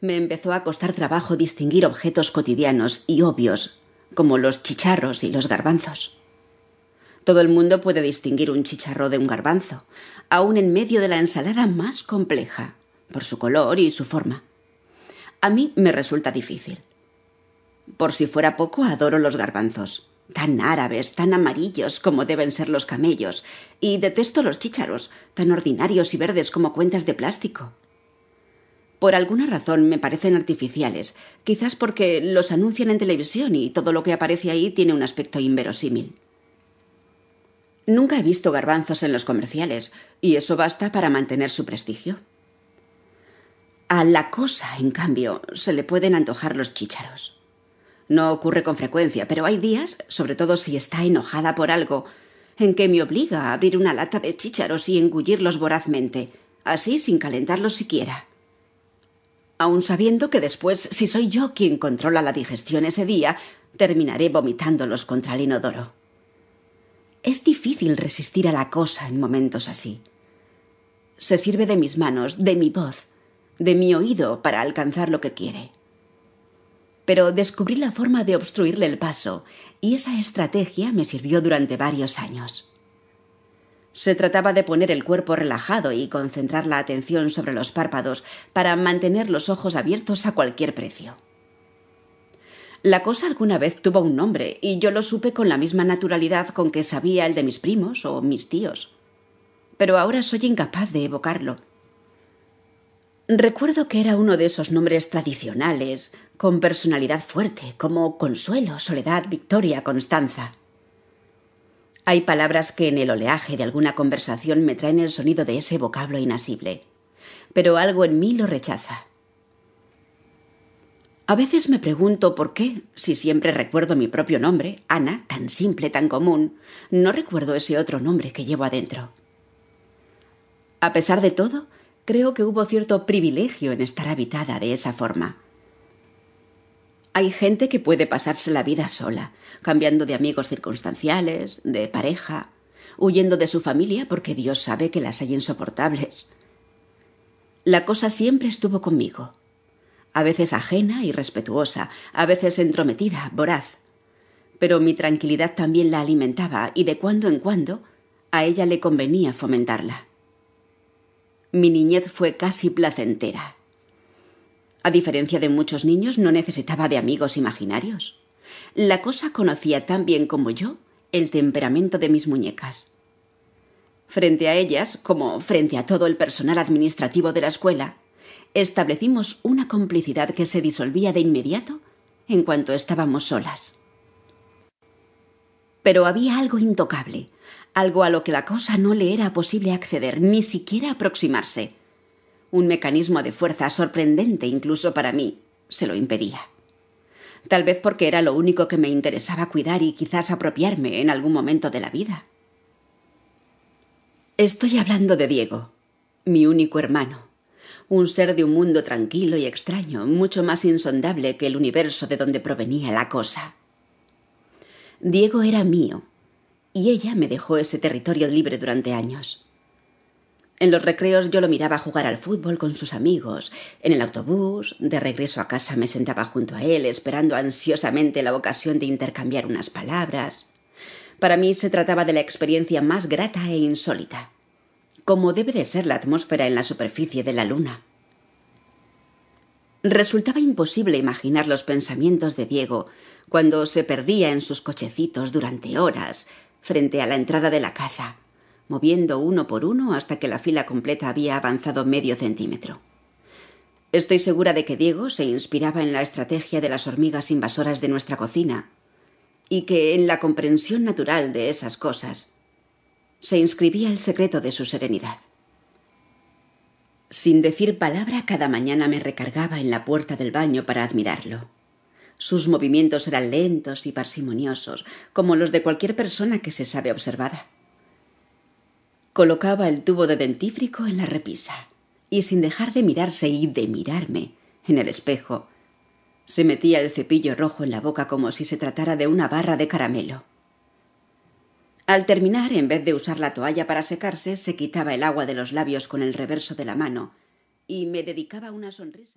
me empezó a costar trabajo distinguir objetos cotidianos y obvios, como los chicharros y los garbanzos. Todo el mundo puede distinguir un chicharro de un garbanzo, aun en medio de la ensalada más compleja, por su color y su forma. A mí me resulta difícil. Por si fuera poco, adoro los garbanzos, tan árabes, tan amarillos como deben ser los camellos, y detesto los chícharos, tan ordinarios y verdes como cuentas de plástico. Por alguna razón me parecen artificiales, quizás porque los anuncian en televisión y todo lo que aparece ahí tiene un aspecto inverosímil. Nunca he visto garbanzos en los comerciales, y eso basta para mantener su prestigio. A la cosa, en cambio, se le pueden antojar los chícharos. No ocurre con frecuencia, pero hay días, sobre todo si está enojada por algo, en que me obliga a abrir una lata de chícharos y engullirlos vorazmente, así sin calentarlos siquiera. Aun sabiendo que después, si soy yo quien controla la digestión ese día, terminaré vomitándolos contra el inodoro. Es difícil resistir a la cosa en momentos así. Se sirve de mis manos, de mi voz, de mi oído para alcanzar lo que quiere. Pero descubrí la forma de obstruirle el paso, y esa estrategia me sirvió durante varios años. Se trataba de poner el cuerpo relajado y concentrar la atención sobre los párpados para mantener los ojos abiertos a cualquier precio. La cosa alguna vez tuvo un nombre y yo lo supe con la misma naturalidad con que sabía el de mis primos o mis tíos. Pero ahora soy incapaz de evocarlo. Recuerdo que era uno de esos nombres tradicionales, con personalidad fuerte, como Consuelo, Soledad, Victoria, Constanza. Hay palabras que en el oleaje de alguna conversación me traen el sonido de ese vocablo inasible, pero algo en mí lo rechaza. A veces me pregunto por qué, si siempre recuerdo mi propio nombre, Ana, tan simple, tan común, no recuerdo ese otro nombre que llevo adentro. A pesar de todo, creo que hubo cierto privilegio en estar habitada de esa forma. Hay gente que puede pasarse la vida sola, cambiando de amigos circunstanciales, de pareja, huyendo de su familia porque Dios sabe que las hay insoportables. La cosa siempre estuvo conmigo, a veces ajena y respetuosa, a veces entrometida, voraz. Pero mi tranquilidad también la alimentaba y de cuando en cuando a ella le convenía fomentarla. Mi niñez fue casi placentera. A diferencia de muchos niños, no necesitaba de amigos imaginarios. La cosa conocía tan bien como yo el temperamento de mis muñecas. Frente a ellas, como frente a todo el personal administrativo de la escuela, establecimos una complicidad que se disolvía de inmediato en cuanto estábamos solas. Pero había algo intocable, algo a lo que la cosa no le era posible acceder, ni siquiera aproximarse. Un mecanismo de fuerza sorprendente incluso para mí se lo impedía. Tal vez porque era lo único que me interesaba cuidar y quizás apropiarme en algún momento de la vida. Estoy hablando de Diego, mi único hermano, un ser de un mundo tranquilo y extraño, mucho más insondable que el universo de donde provenía la cosa. Diego era mío, y ella me dejó ese territorio libre durante años. En los recreos yo lo miraba jugar al fútbol con sus amigos. En el autobús, de regreso a casa, me sentaba junto a él, esperando ansiosamente la ocasión de intercambiar unas palabras. Para mí se trataba de la experiencia más grata e insólita, como debe de ser la atmósfera en la superficie de la luna. Resultaba imposible imaginar los pensamientos de Diego cuando se perdía en sus cochecitos durante horas, frente a la entrada de la casa, moviendo uno por uno hasta que la fila completa había avanzado medio centímetro. Estoy segura de que Diego se inspiraba en la estrategia de las hormigas invasoras de nuestra cocina, y que en la comprensión natural de esas cosas se inscribía el secreto de su serenidad. Sin decir palabra, cada mañana me recargaba en la puerta del baño para admirarlo. Sus movimientos eran lentos y parsimoniosos, como los de cualquier persona que se sabe observada. Colocaba el tubo de dentífrico en la repisa, y sin dejar de mirarse y de mirarme en el espejo, se metía el cepillo rojo en la boca como si se tratara de una barra de caramelo. Al terminar, en vez de usar la toalla para secarse, se quitaba el agua de los labios con el reverso de la mano y me dedicaba una sonrisa.